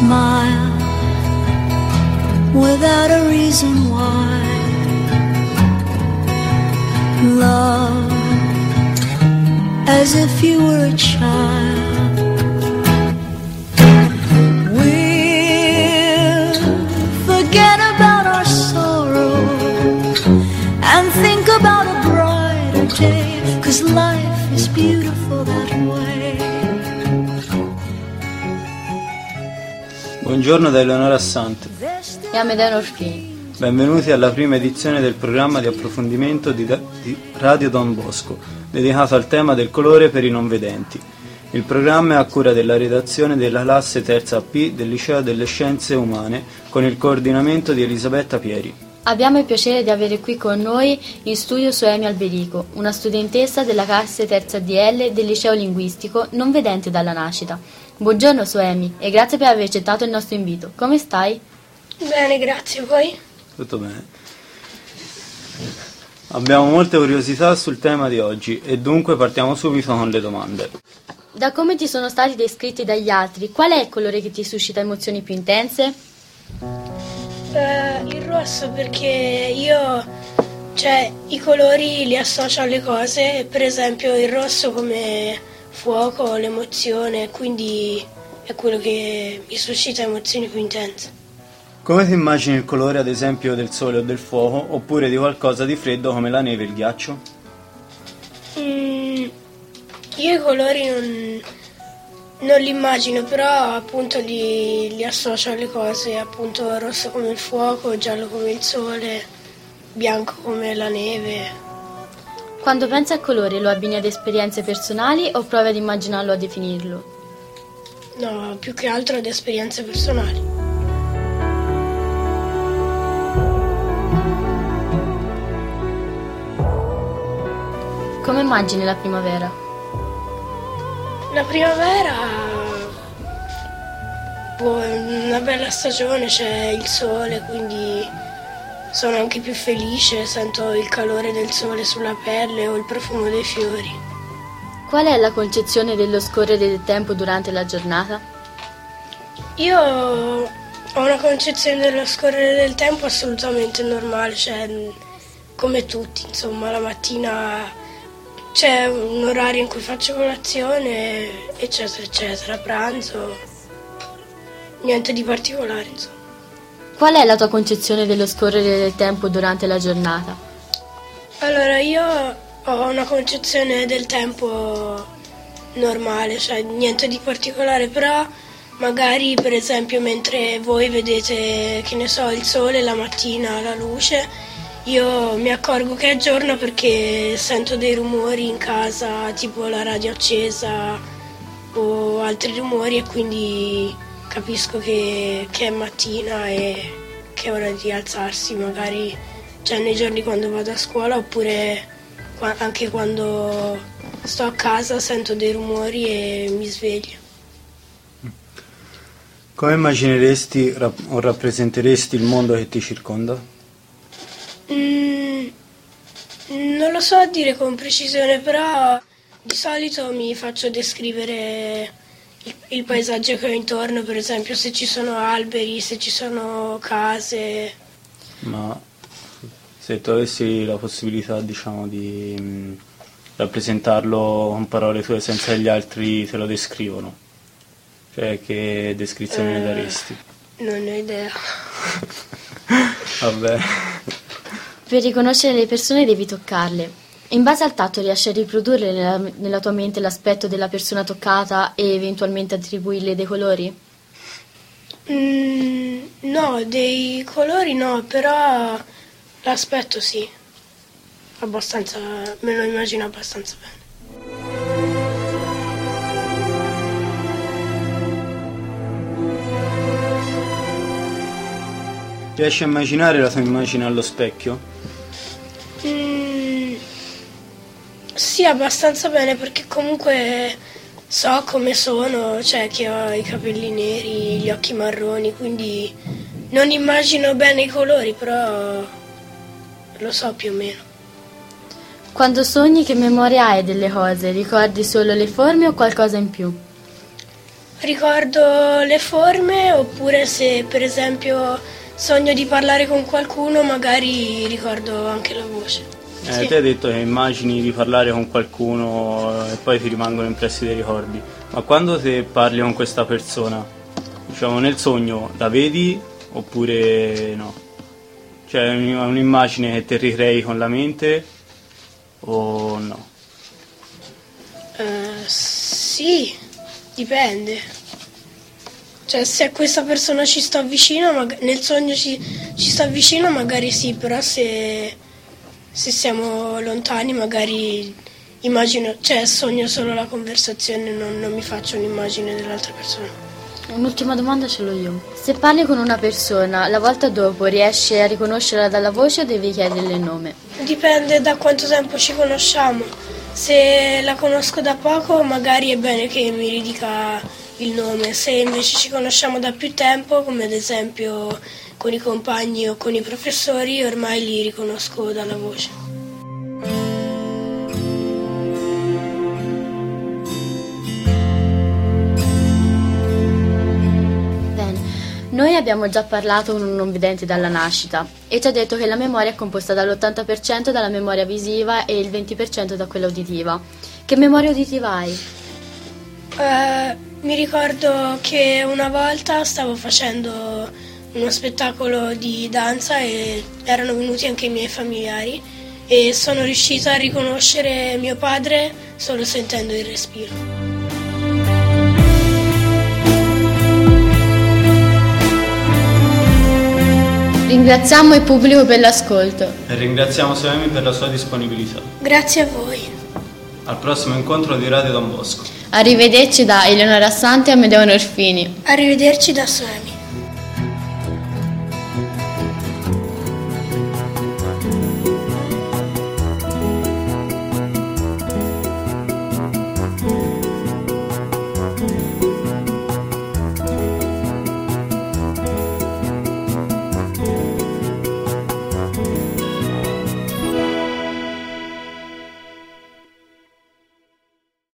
smile without a reason why. Love as if you were a child. We'll forget about our sorrow and think about a brighter day, cause life is beautiful that way. Buongiorno da Eleonora Assante. e Amedeo Orfini. Benvenuti alla prima edizione del programma di approfondimento di, di Radio Don Bosco, dedicato al tema del colore per i non vedenti. Il programma è a cura della redazione della classe terza P del Liceo delle Scienze Umane con il coordinamento di Elisabetta Pieri. Abbiamo il piacere di avere qui con noi in studio Soemi Alberico, una studentessa della classe terza DL del liceo linguistico non vedente dalla nascita. Buongiorno Soemi e grazie per aver accettato il nostro invito. Come stai? Bene, grazie. Voi? Tutto bene. Abbiamo molte curiosità sul tema di oggi e dunque partiamo subito con le domande. Da come ti sono stati descritti dagli altri, qual è il colore che ti suscita emozioni più intense? Eh, il rosso perché io, cioè, i colori li associo alle cose, per esempio il rosso come fuoco, l'emozione, quindi è quello che mi suscita emozioni più intense. Come ti immagini il colore ad esempio del sole o del fuoco oppure di qualcosa di freddo come la neve e il ghiaccio? Mm, io i colori non, non li immagino, però appunto li, li associo alle cose, appunto rosso come il fuoco, giallo come il sole, bianco come la neve. Quando pensi al colore lo abbini ad esperienze personali o provi ad immaginarlo a definirlo? No, più che altro ad esperienze personali. Come immagini la primavera? La primavera boh, è una bella stagione, c'è il sole, quindi sono anche più felice, sento il calore del sole sulla pelle o il profumo dei fiori. Qual è la concezione dello scorrere del tempo durante la giornata? Io ho una concezione dello scorrere del tempo assolutamente normale, cioè come tutti, insomma, la mattina c'è un orario in cui faccio colazione, eccetera, eccetera, pranzo, niente di particolare, insomma. Qual è la tua concezione dello scorrere del tempo durante la giornata? Allora, io ho una concezione del tempo normale, cioè niente di particolare, però magari per esempio mentre voi vedete, che ne so, il sole la mattina, la luce, io mi accorgo che è giorno perché sento dei rumori in casa, tipo la radio accesa o altri rumori e quindi capisco che, che è mattina e che è ora di alzarsi, magari cioè nei giorni quando vado a scuola oppure qua- anche quando sto a casa sento dei rumori e mi sveglio. Come immagineresti rap- o rappresenteresti il mondo che ti circonda? Mm, non lo so dire con precisione, però di solito mi faccio descrivere il, il paesaggio che ho intorno, per esempio se ci sono alberi, se ci sono case. Ma se tu avessi la possibilità, diciamo, di mh, rappresentarlo con parole tue senza che gli altri te lo descrivono, cioè che descrizione ne Eh. daresti? Non ne ho idea. Vabbè. Per riconoscere le persone devi toccarle. In base al tatto riesci a riprodurre nella, nella tua mente l'aspetto della persona toccata e eventualmente attribuirle dei colori? Mm, no, dei colori no, però l'aspetto sì. Abbastanza, me lo immagino abbastanza bene. Riesci a immaginare la tua immagine allo specchio? Mm, sì, abbastanza bene perché comunque so come sono, cioè che ho i capelli neri, gli occhi marroni, quindi non immagino bene i colori, però lo so più o meno. Quando sogni che memoria hai delle cose? Ricordi solo le forme o qualcosa in più? Ricordo le forme oppure se per esempio sogno di parlare con qualcuno magari ricordo anche la voce. Eh, Sì. Te hai detto che immagini di parlare con qualcuno e poi ti rimangono impressi dei ricordi, ma quando te parli con questa persona, diciamo nel sogno, la vedi oppure no? Cioè è un- un'immagine che te ricrei con la mente o no? Eh, sì, dipende. Cioè, se questa persona ci sta vicino, nel sogno ci, ci sta vicino, magari sì, però se, se siamo lontani, magari immagino, cioè sogno solo la conversazione, non, non mi faccio un'immagine dell'altra persona. Un'ultima domanda ce l'ho io. Se parli con una persona, la volta dopo riesci a riconoscerla dalla voce o devi chiederle il nome? Dipende da quanto tempo ci conosciamo. Se la conosco da poco, magari è bene che mi ridica il nome. Se invece ci conosciamo da più tempo, come ad esempio con i compagni o con i professori, ormai li riconosco dalla voce. Bene, noi abbiamo già parlato con un non vedente dalla nascita e ci ha detto che la memoria è composta dall'80% dalla memoria visiva e il 20% da quella uditiva. Che memoria uditiva hai? Eh, mi ricordo che una volta stavo facendo uno spettacolo di danza e erano venuti anche i miei familiari e sono riuscita a riconoscere mio padre solo sentendo il respiro. Ringraziamo il pubblico per l'ascolto. E ringraziamo Soemi per la sua disponibilità. Grazie a voi. Al prossimo incontro di Radio Don Bosco. Arrivederci da Eleonora Santi e Amedeo Norfini. Arrivederci da Suemi.